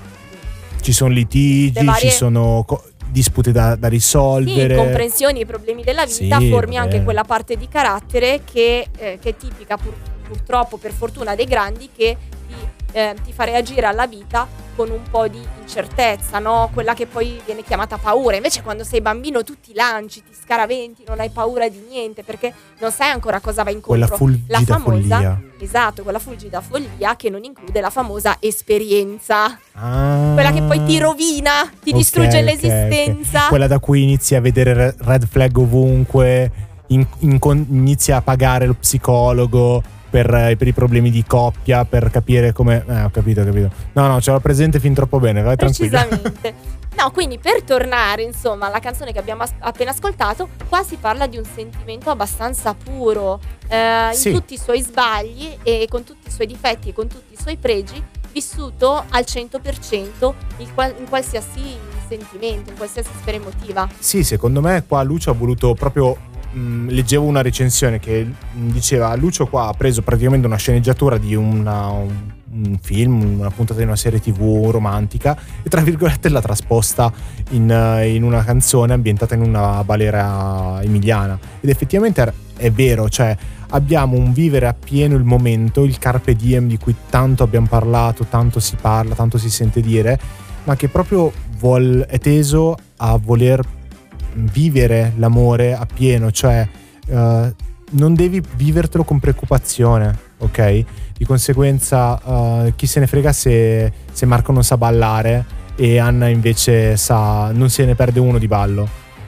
Ci sono litigi, varie- ci sono co- dispute da, da sì, risolvere. incomprensioni, i problemi della vita, Sì, formi va anche quella parte di carattere che, eh, che è tipica pur- purtroppo per fortuna dei grandi che eh, ti fa reagire alla vita con un po' di incertezza, no? quella che poi viene chiamata paura. Invece quando sei bambino tu ti lanci, ti scaraventi, non hai paura di niente perché non sai ancora cosa va Quella incontro. fulgida la famosa, follia. esatto, quella fulgida follia che non include la famosa esperienza, Ah. quella che poi ti rovina, ti Ok, distrugge ok, l'esistenza. ok. Quella da cui inizi a vedere re- red flag ovunque, in- in- con- inizi a pagare lo psicologo per, eh, per i problemi di coppia, per capire come... Eh, ho capito, ho capito. No, no, ce l'ho presente fin troppo bene, vai tranquilla. Precisamente. No, quindi per tornare, insomma, alla canzone che abbiamo as- appena ascoltato, qua si parla di un sentimento abbastanza puro, eh, Sì. in tutti i suoi sbagli e con tutti i suoi difetti e con tutti i suoi pregi, vissuto al 100% il qual- in qualsiasi sentimento, in qualsiasi sfera emotiva. Sì, secondo me qua Lucio ha voluto proprio. Mh, leggevo una recensione che diceva: Lucio qua ha preso praticamente una sceneggiatura di una- un, un film, una puntata di una serie tv romantica e tra virgolette l'ha trasposta in, eh, in una canzone ambientata in una balera emiliana. Ed effettivamente è- è vero, cioè abbiamo un vivere appieno il momento, il carpe diem di cui tanto abbiamo parlato, tanto si parla, tanto si sente dire, ma che proprio vuol- è teso a voler vivere l'amore appieno, cioè eh, non devi vivertelo con preoccupazione, ok? Di conseguenza eh, chi se ne frega se, se Marco non sa ballare e Anna invece sa, non se ne perde uno di ballo.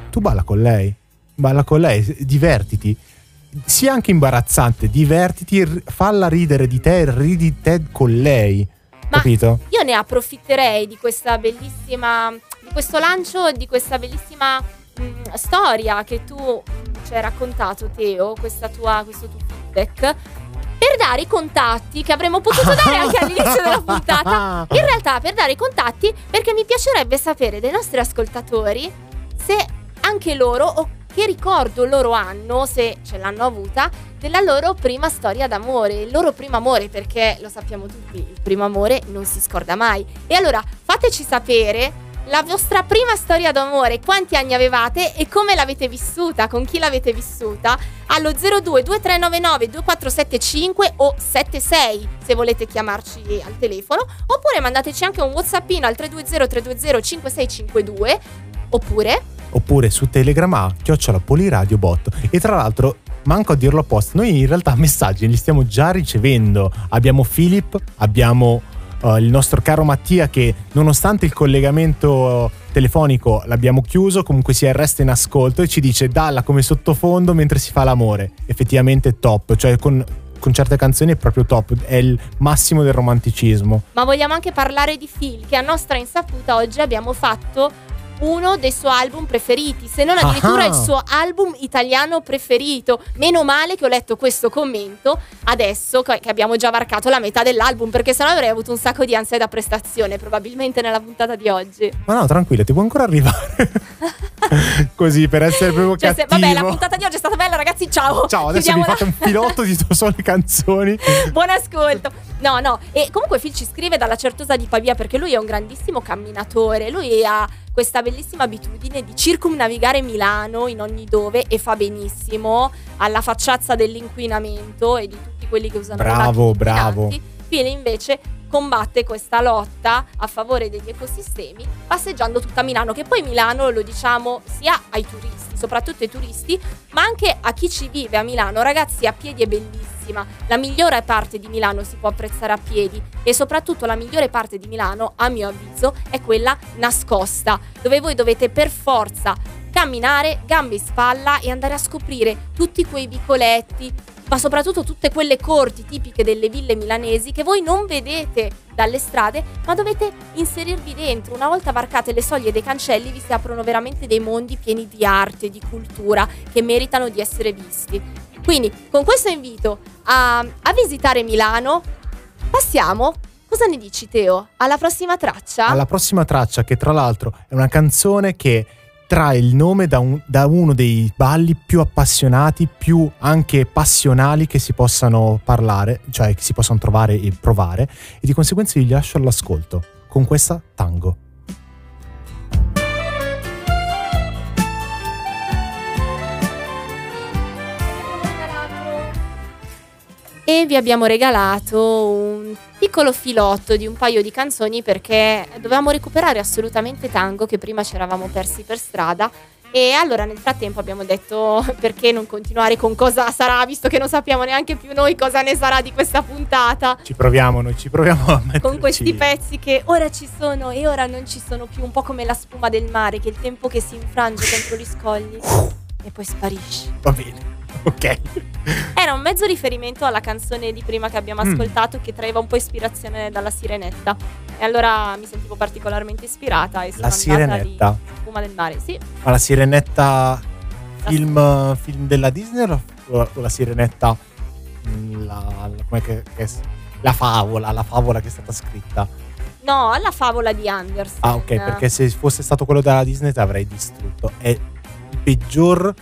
Tu balla con lei, balla con lei, divertiti. Sia anche imbarazzante, divertiti, falla ridere di te, ridi te con lei. Ma capito? Io ne approfitterei di questa bellissima, di questo lancio, di questa bellissima mh, storia che tu ci hai raccontato, Teo, questa tua, questo tuo feedback, per dare i contatti che avremmo potuto dare anche all'inizio della puntata. In realtà, per dare i contatti, perché mi piacerebbe sapere dai nostri ascoltatori se anche loro o che ricordo loro hanno, se ce l'hanno avuta, della loro prima storia d'amore, il loro primo amore, perché lo sappiamo tutti, il primo amore non si scorda mai. E allora fateci sapere la vostra prima storia d'amore, quanti anni avevate e come l'avete vissuta, con chi l'avete vissuta, allo 02 2399 2475 o 76 se volete chiamarci al telefono, oppure mandateci anche un whatsappino al 320 320 5652, oppure oppure su Telegram a chiocciola poliradiobot. E tra l'altro, manco a dirlo apposta, noi in realtà messaggi li stiamo già ricevendo. Abbiamo Philip, abbiamo eh, il nostro caro Mattia che nonostante il collegamento telefonico l'abbiamo chiuso, comunque sia resta in ascolto e ci dice dalla come sottofondo mentre si fa l'amore. Effettivamente top, cioè con, con certe canzoni è proprio top, è il massimo del romanticismo. Ma vogliamo anche parlare di Phil, che a nostra insaputa oggi abbiamo fatto uno dei suoi album preferiti, se non addirittura Ah. il suo album italiano preferito. Meno male che ho letto questo commento adesso che che abbiamo già varcato la metà dell'album, perché sennò avrei avuto un sacco di ansia da prestazione, probabilmente nella puntata di oggi. Ma no, tranquilla, ti può ancora arrivare. Così per essere proprio Cioè, se- cattivo. vabbè, la puntata di oggi è stata bella, ragazzi. Ciao. Ciao, adesso vi Chiudiamola. fate un filotto di solo canzoni. Buon ascolto. No, no. E comunque Phil ci scrive dalla Certosa di Pavia perché lui è un grandissimo camminatore. Lui ha questa bellissima abitudine di circumnavigare Milano in ogni dove e fa benissimo alla facciazza dell'inquinamento e di tutti quelli che usano Bravo, macchine bravo. inquinanti. Phil invece combatte questa lotta a favore degli ecosistemi passeggiando tutta Milano, che poi Milano lo diciamo sia ai turisti, soprattutto ai turisti, ma anche a chi ci vive a Milano. Ragazzi, a piedi è bellissima. La migliore parte di Milano si può apprezzare a piedi e soprattutto la migliore parte di Milano, a mio avviso, è quella nascosta, dove voi dovete per forza camminare gambe in spalla e andare a scoprire tutti quei vicoletti, ma soprattutto tutte quelle corti tipiche delle ville milanesi che voi non vedete dalle strade, ma dovete inserirvi dentro. Una volta varcate le soglie dei cancelli vi si aprono veramente dei mondi pieni di arte, di cultura, che meritano di essere visti. Quindi, con questo invito a, a visitare Milano, passiamo. Cosa ne dici, Teo? Alla prossima traccia? Alla prossima traccia, che tra l'altro è una canzone che trae il nome da, un- da uno dei balli più appassionati, più anche passionali che si possano parlare, cioè che si possano trovare e provare, e di conseguenza gli lascio all'ascolto con questa tango. e vi abbiamo regalato un piccolo filotto di un paio di canzoni perché dovevamo recuperare assolutamente tango che prima ci eravamo persi per strada. E allora nel frattempo abbiamo detto perché non continuare con cosa sarà visto che non sappiamo neanche più noi cosa ne sarà di questa puntata. Ci proviamo, noi ci proviamo a metterci... con questi pezzi che ora ci sono e ora non ci sono più un po' come la spuma del mare che è il tempo che si infrange contro gli scogli e poi sparisce. Va bene, ok. era un mezzo riferimento alla canzone di prima che abbiamo Mm. ascoltato che traeva un po' ispirazione dalla sirenetta. E allora mi sentivo particolarmente ispirata e sono La sirenetta. Spuma del mare, sì. Ma la sirenetta La- film, film della Disney o o la sirenetta mm, la, la- che, che la favola, la favola che è stata scritta? No, la favola di Anderson. Ah, ok, perché se fosse stato quello della Disney ti avrei distrutto. È il peggior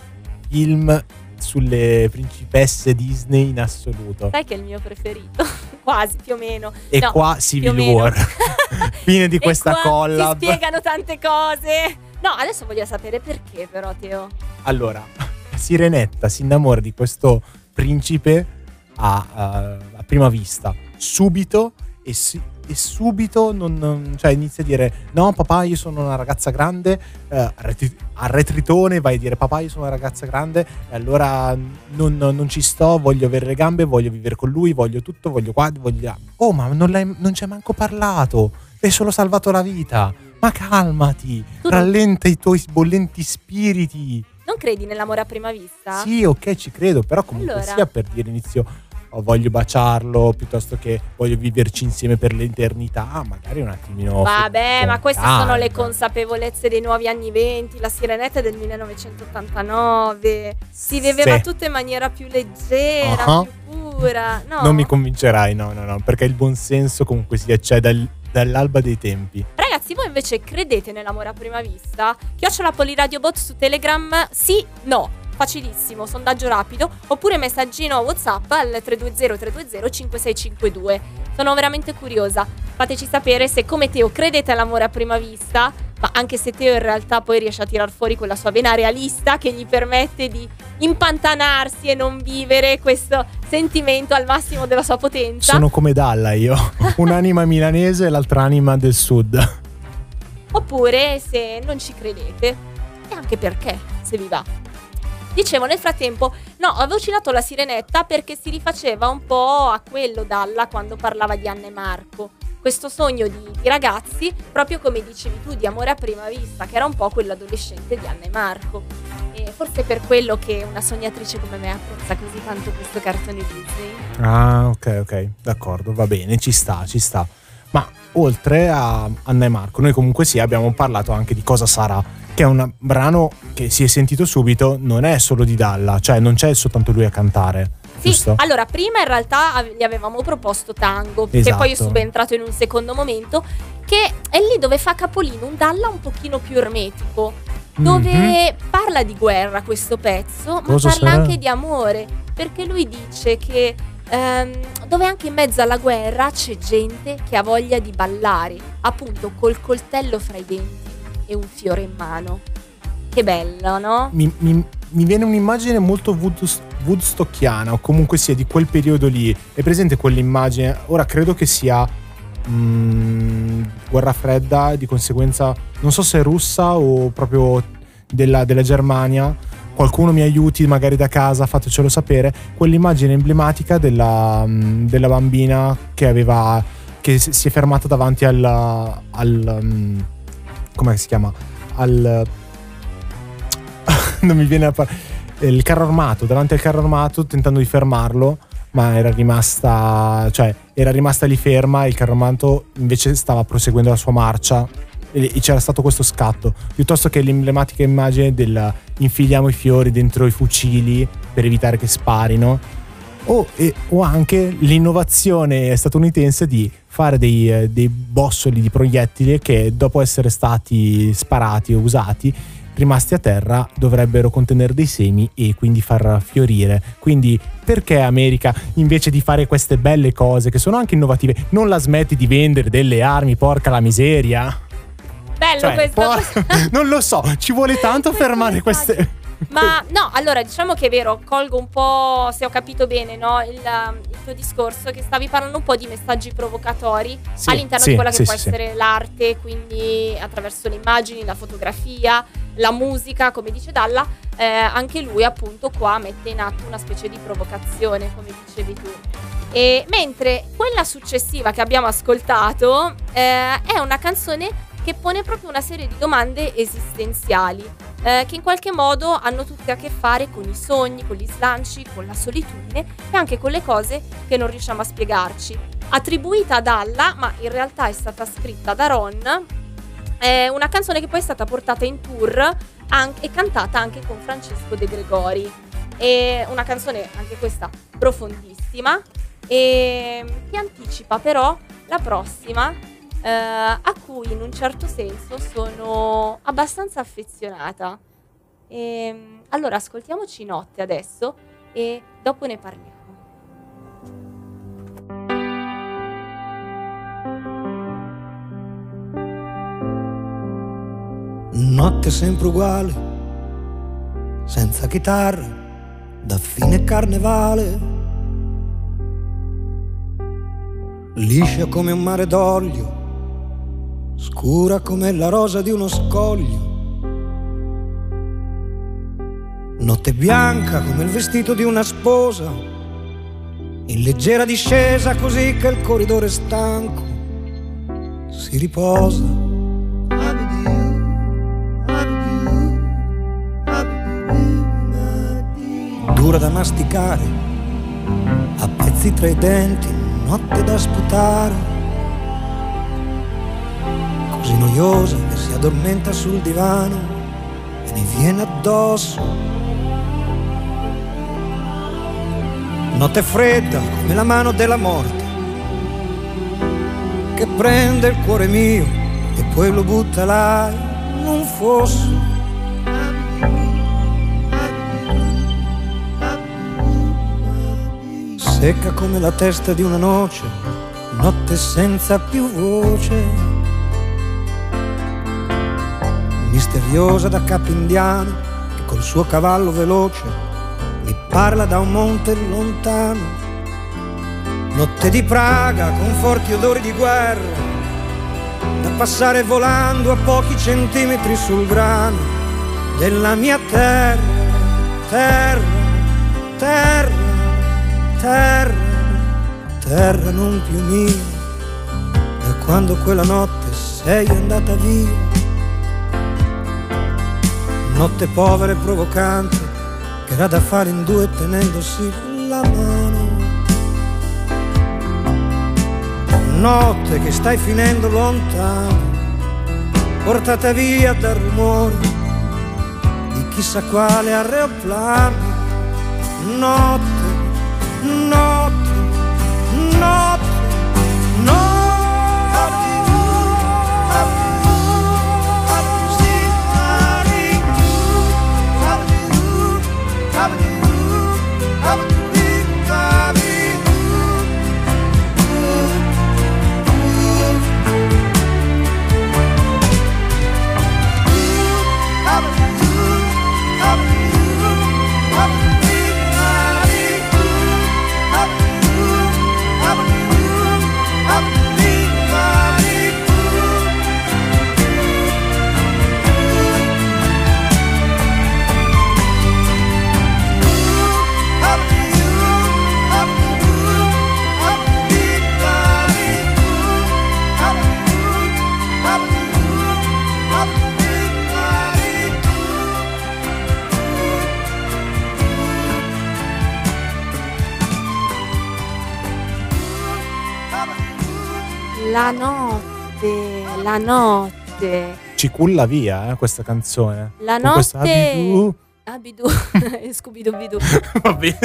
film sulle principesse Disney in assoluto. Sai che è il mio preferito, quasi più o meno. E No, qua Civil. War. Fine di questa qua collab. Si spiegano tante cose. No, adesso voglio sapere perché però, Teo. Allora, Sirenetta si innamora di questo principe a, a- a prima vista, subito, e, si- e subito non, cioè inizia a dire no papà io sono una ragazza grande, eh, a retritone vai a dire papà io sono una ragazza grande e allora non, non ci sto, voglio avere le gambe, voglio vivere con lui, voglio tutto, voglio qua, voglio là. Oh ma non, non ci hai manco parlato, hai solo salvato la vita. Ma calmati, Tu rallenta i tuoi bollenti spiriti. Non credi nell'amore a prima vista? Sì, ok, ci credo, però comunque Allora. sia per dire inizio oh, voglio baciarlo piuttosto che voglio viverci insieme per l'eternità, magari un attimino. Vabbè, ma queste calma. sono le consapevolezze dei nuovi anni venti. La sirenetta è del 1989. Si viveva Sì. tutto in maniera più leggera, Ah. più pura. No. Non mi convincerai, no, no, no, perché il buonsenso comunque sia c'è dal- dall'alba dei tempi. Ragazzi, voi invece credete nell'amore a prima vista? Chiocciola Poliradiobot su Telegram? Sì, no. Facilissimo, sondaggio rapido. Oppure messaggino WhatsApp al 320-320-5652. Sono veramente curiosa. Fateci sapere se come Teo credete all'amore a prima vista, ma anche se Teo in realtà poi riesce a tirar fuori quella sua vena realista che gli permette di impantanarsi e non vivere questo sentimento al massimo della sua potenza. Sono come Dalla io, un'anima milanese e l'altra anima del sud. Oppure se non ci credete. E anche perché, se vi va. Dicevo nel frattempo, no, avevo citato la sirenetta perché si rifaceva un po' a quello Dalla quando parlava di Anna e Marco. Questo sogno di, di ragazzi, proprio come dicevi tu, di amore a prima vista, che era un po' quello adolescente di Anna e Marco. E forse è per quello che una sognatrice come me apprezza così tanto questo cartone Disney. Ah, ok, ok, d'accordo, va bene, ci sta, ci sta. Ma oltre a Anna e Marco, noi comunque sì abbiamo parlato anche di Cosa sarà, che è un brano che si è sentito subito, non è solo di Dalla, cioè non c'è soltanto lui a cantare, Sì, giusto? allora prima in realtà gli avevamo proposto Tango, che Esatto. poi è subentrato in un secondo momento, che è lì dove fa capolino un Dalla un pochino più ermetico. dove mm-hmm. parla di guerra questo pezzo, ma Cosa parla sarà? anche di amore, perché lui dice che ehm, dove anche in mezzo alla guerra c'è gente che ha voglia di ballare, appunto col coltello fra i denti e un fiore in mano. Che bello, no? Mi, mi, mi viene un'immagine molto woodstockiana o comunque sia di quel periodo lì. È presente quell'immagine? Ora credo che sia mm, guerra fredda, di conseguenza non so se è russa o proprio della, della Germania qualcuno mi aiuti magari da casa, fatecelo sapere, quell'immagine emblematica della, mm, della bambina che aveva che si è fermata davanti al, al um, come si chiama? Al non mi viene a parlare. Il carro armato, davanti al carro armato, tentando di fermarlo, ma era rimasta, cioè, era rimasta lì ferma e il carro armato invece stava proseguendo la sua marcia e c'era stato questo scatto, piuttosto che l'emblematica immagine del infiliamo i fiori dentro i fucili per evitare che sparino, o, e, o anche l'innovazione statunitense di fare dei, eh, dei bossoli di proiettili che dopo essere stati sparati o usati rimasti a terra dovrebbero contenere dei semi e quindi far fiorire. Quindi perché America invece di fare queste belle cose che sono anche innovative non la smetti di vendere delle armi, porca la miseria? Bello cioè, questo. Può... non lo so, ci vuole tanto fermare queste... Ma no, allora diciamo che è vero, colgo un po', se ho capito bene, no, il, il, tuo discorso, che stavi parlando un po' di messaggi provocatori sì, all'interno sì, di quella che sì, può essere l'arte, quindi attraverso le immagini, la fotografia, la musica, come dice Dalla, eh, anche lui appunto qua mette in atto una specie di provocazione, come dicevi tu. E mentre quella successiva che abbiamo ascoltato eh, è una canzone che pone proprio una serie di domande esistenziali eh, che in qualche modo hanno tutte a che fare con i sogni, con gli slanci, con la solitudine e anche con le cose che non riusciamo a spiegarci. Attribuita ad Alla, ma in realtà è stata scritta da Ron, è una canzone che poi è stata portata in tour e cantata anche con Francesco De Gregori. È una canzone anche questa profondissima e che anticipa però la prossima eh, a cui in un certo senso sono abbastanza affezionata. E, ehm, allora ascoltiamoci Notte adesso e dopo ne parliamo. Notte sempre uguale, senza chitarra, da fine carnevale. Liscia come un mare d'olio, scura come la rosa di uno scoglio. Notte bianca come il vestito di una sposa, in leggera discesa così che il corridore stanco si riposa. Dura da masticare, a pezzi tra i denti, notte da sputare così noiosa che si addormenta sul divano e mi viene addosso. Notte fredda come la mano della morte che prende il cuore mio e poi lo butta là in un fosso. Secca come la testa di una noce, notte senza più voce misteriosa da capo indiano che col suo cavallo veloce mi parla da un monte lontano. Notte di Praga con forti odori di guerra, da passare volando a pochi centimetri sul grano della mia terra, terra, terra, terra, terra non più mia, da quando quella notte sei andata via notte povera e provocante che era da fare in due tenendosi la mano. Notte che stai finendo lontano, portata via dal rumore di chissà quale aeroplano. Notte, notte, notte La notte, la notte. Ci culla via eh, questa canzone. La notte. Abidù. Abidù, Scooby-Doo Va bene.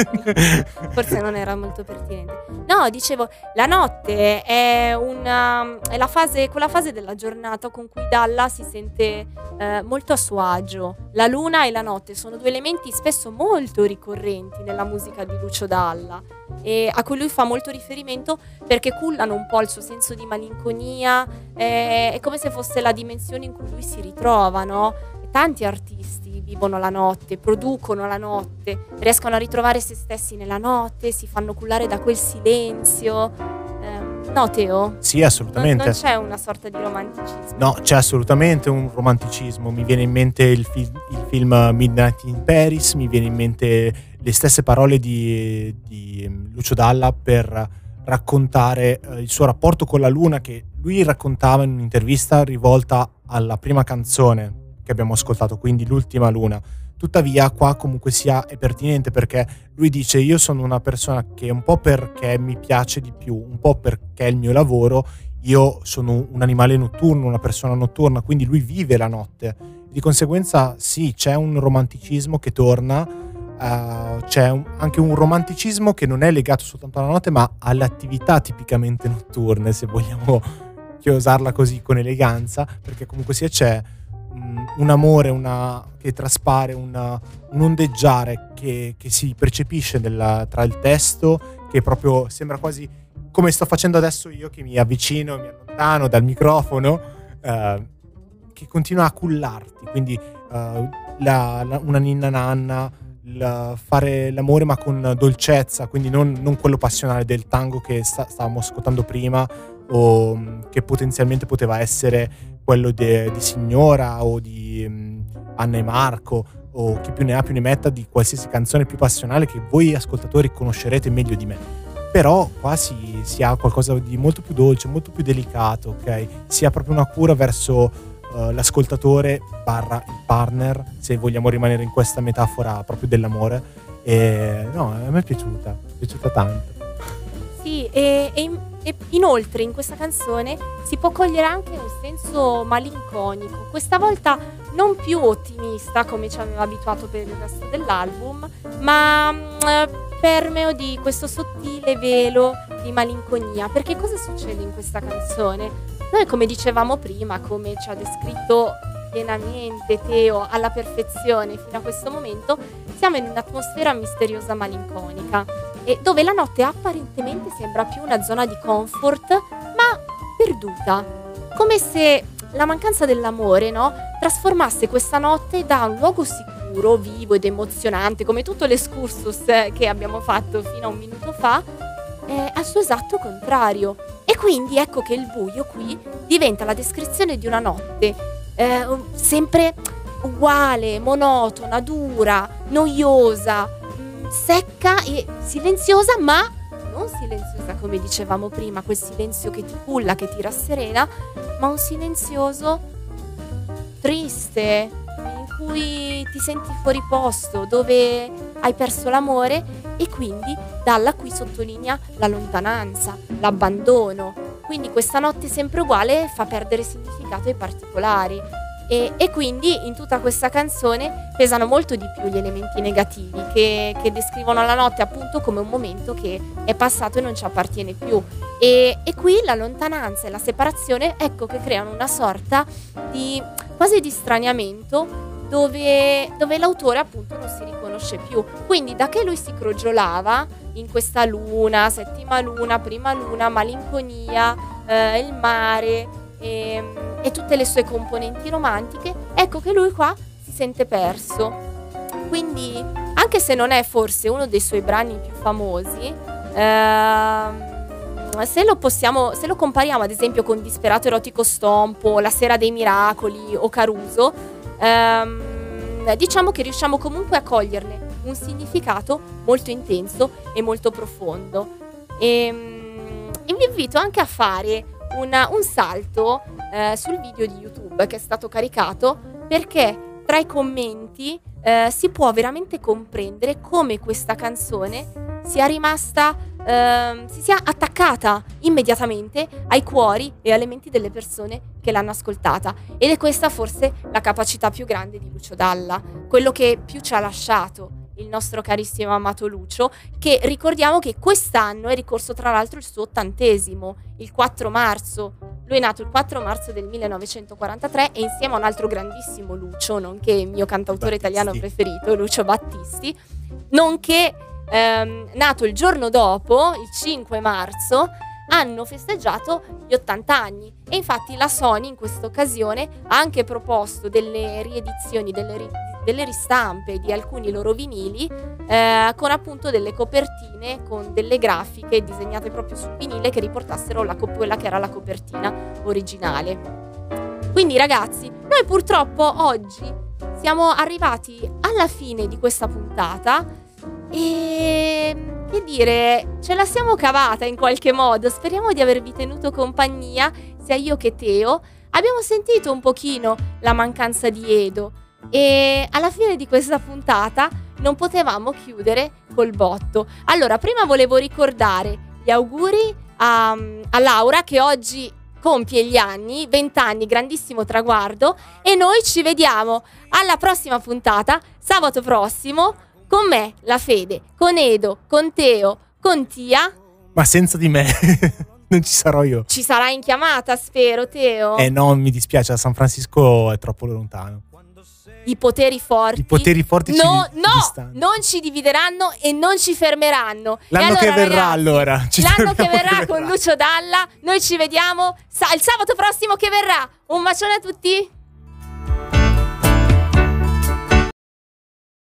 Forse non era molto pertinente. No, dicevo, la notte è, una, è la fase, quella fase della giornata con cui Dalla si sente eh, molto a suo agio. La luna e la notte sono due elementi spesso molto ricorrenti nella musica di Lucio Dalla e a cui lui fa molto riferimento perché cullano un po' il suo senso di malinconia, eh, è come se fosse la dimensione in cui lui si ritrova, no? Tanti artisti vivono la notte, producono la notte, riescono a ritrovare se stessi nella notte, si fanno cullare da quel silenzio. Eh, no, Teo? Sì, Non, assolutamente. non c'è una sorta di romanticismo. No, c'è assolutamente un romanticismo. Mi viene in mente il, fil- il film Midnight in Paris, mi viene in mente le stesse parole di, di Lucio Dalla per raccontare eh, il suo rapporto con la luna che lui raccontava in un'intervista rivolta alla prima canzone che abbiamo ascoltato, quindi l'ultima luna. Tuttavia qua comunque sia è pertinente perché lui dice io sono una persona che un po' perché mi piace di più, un po' perché è il mio lavoro, io sono un animale notturno, una persona notturna, quindi lui vive la notte. Di conseguenza sì, c'è un romanticismo che torna, eh, c'è un- anche un romanticismo che non è legato soltanto alla notte, ma alle attività tipicamente notturne, se vogliamo chiosarla così con eleganza, perché comunque sia c'è un amore una- che traspare, una- un ondeggiare che, che si percepisce nella- tra il testo, che proprio sembra quasi come sto facendo adesso io che mi avvicino, mi allontano dal microfono, eh, che continua a cullarti. Quindi eh, la- la- una ninna nanna, il fare l'amore ma con dolcezza, quindi non, non quello passionale del tango che sta- stavamo ascoltando prima o mm, che potenzialmente poteva essere quello de- di Signora o di mm, Anna e Marco o chi più ne ha più ne metta di qualsiasi canzone più passionale che voi ascoltatori conoscerete meglio di me. Però qua si, si ha qualcosa di molto più dolce, molto più delicato, ok? Si ha proprio una cura verso eh, l'ascoltatore barra il partner, se vogliamo rimanere in questa metafora proprio dell'amore. E no, a me è piaciuta, è piaciuta tanto. Sì, e, e e inoltre in questa canzone si può cogliere anche un senso malinconico, questa volta non più ottimista come ci aveva abituato per il resto dell'album, ma mm, permeo di questo sottile velo di malinconia. Perché cosa succede in questa canzone? Noi, come dicevamo prima, come ci ha descritto pienamente Teo alla perfezione fino a questo momento, siamo in un'atmosfera misteriosa malinconica e dove la notte apparentemente sembra più una zona di comfort, ma perduta. Come se la mancanza dell'amore, no, trasformasse questa notte da un luogo sicuro, vivo ed emozionante, come tutto l'escursus che abbiamo fatto fino a un minuto fa, eh, al suo esatto contrario. E quindi ecco che il buio qui diventa la descrizione di una notte eh, sempre uguale, monotona, dura, noiosa, secca e silenziosa, ma non silenziosa come dicevamo prima, quel silenzio che ti culla, che ti rasserena, ma un silenzioso triste, in cui ti senti fuori posto, dove hai perso l'amore e quindi dalla qui sottolinea la lontananza, l'abbandono. Quindi questa notte sempre uguale fa perdere significato ai particolari. E, e quindi in tutta questa canzone pesano molto di più gli elementi negativi che, che descrivono la notte appunto come un momento che è passato e non ci appartiene più. E, e qui la lontananza e la separazione ecco che creano una sorta di quasi di straniamento dove, dove l'autore appunto non si riconosce più. Quindi da che lui si crogiolava in questa luna, settima luna, prima luna, malinconia, eh, il mare e, e tutte le sue componenti romantiche, ecco che lui qua si sente perso. Quindi anche se non è forse uno dei suoi brani più famosi, ehm, se lo possiamo, se lo compariamo ad esempio con Disperato Erotico Stompo, La Sera dei Miracoli o Caruso, ehm, diciamo che riusciamo comunque a coglierne un significato molto intenso e molto profondo. E, mm, e vi invito anche a fare una- un salto eh, sul video di YouTube che è stato caricato perché tra i commenti eh, si può veramente comprendere come questa canzone sia rimasta ehm, si sia attaccata immediatamente ai cuori e alle menti delle persone che l'hanno ascoltata. Ed è questa forse la capacità più grande di Lucio Dalla, quello che più ci ha lasciato il nostro carissimo amato Lucio, che ricordiamo che quest'anno è ricorso tra l'altro il suo ottantesimo, il 4 marzo. Lui è nato il 4 marzo del 1943 e insieme a un altro grandissimo Lucio, nonché il mio cantautore Battisti. italiano preferito, Lucio Battisti, nonché ehm, nato il giorno dopo, il 5 marzo, hanno festeggiato gli 80 anni e infatti la Sony in questa occasione ha anche proposto delle riedizioni, delle, ri- delle ristampe di alcuni loro vinili eh, con appunto delle copertine con delle grafiche disegnate proprio sul vinile che riportassero co- quella che era la copertina originale. Quindi ragazzi, noi purtroppo oggi siamo arrivati alla fine di questa puntata e che dire, ce la siamo cavata in qualche modo. Speriamo di avervi tenuto compagnia, sia io che Teo. Abbiamo sentito un pochino la mancanza di Edo e alla fine di questa puntata non potevamo chiudere col botto. Allora, prima volevo ricordare gli auguri a, a Laura che oggi compie gli anni, 20 anni, grandissimo traguardo e noi ci vediamo alla prossima puntata, sabato prossimo, con me, la Fede, con Edo, con Teo, con Tia. Ma senza di me non ci sarò io. Ci sarà in chiamata, spero, Teo. Eh no, mi dispiace, San Francisco è troppo lontano. I poteri forti. I poteri forti ci no, di- no, distanno. non ci divideranno e non ci fermeranno. E L'anno che verrà, ragazzi, allora. Ci l'anno che verrà che con. Lucio Dalla, noi ci vediamo sa- il sabato prossimo che verrà. Un bacione a tutti.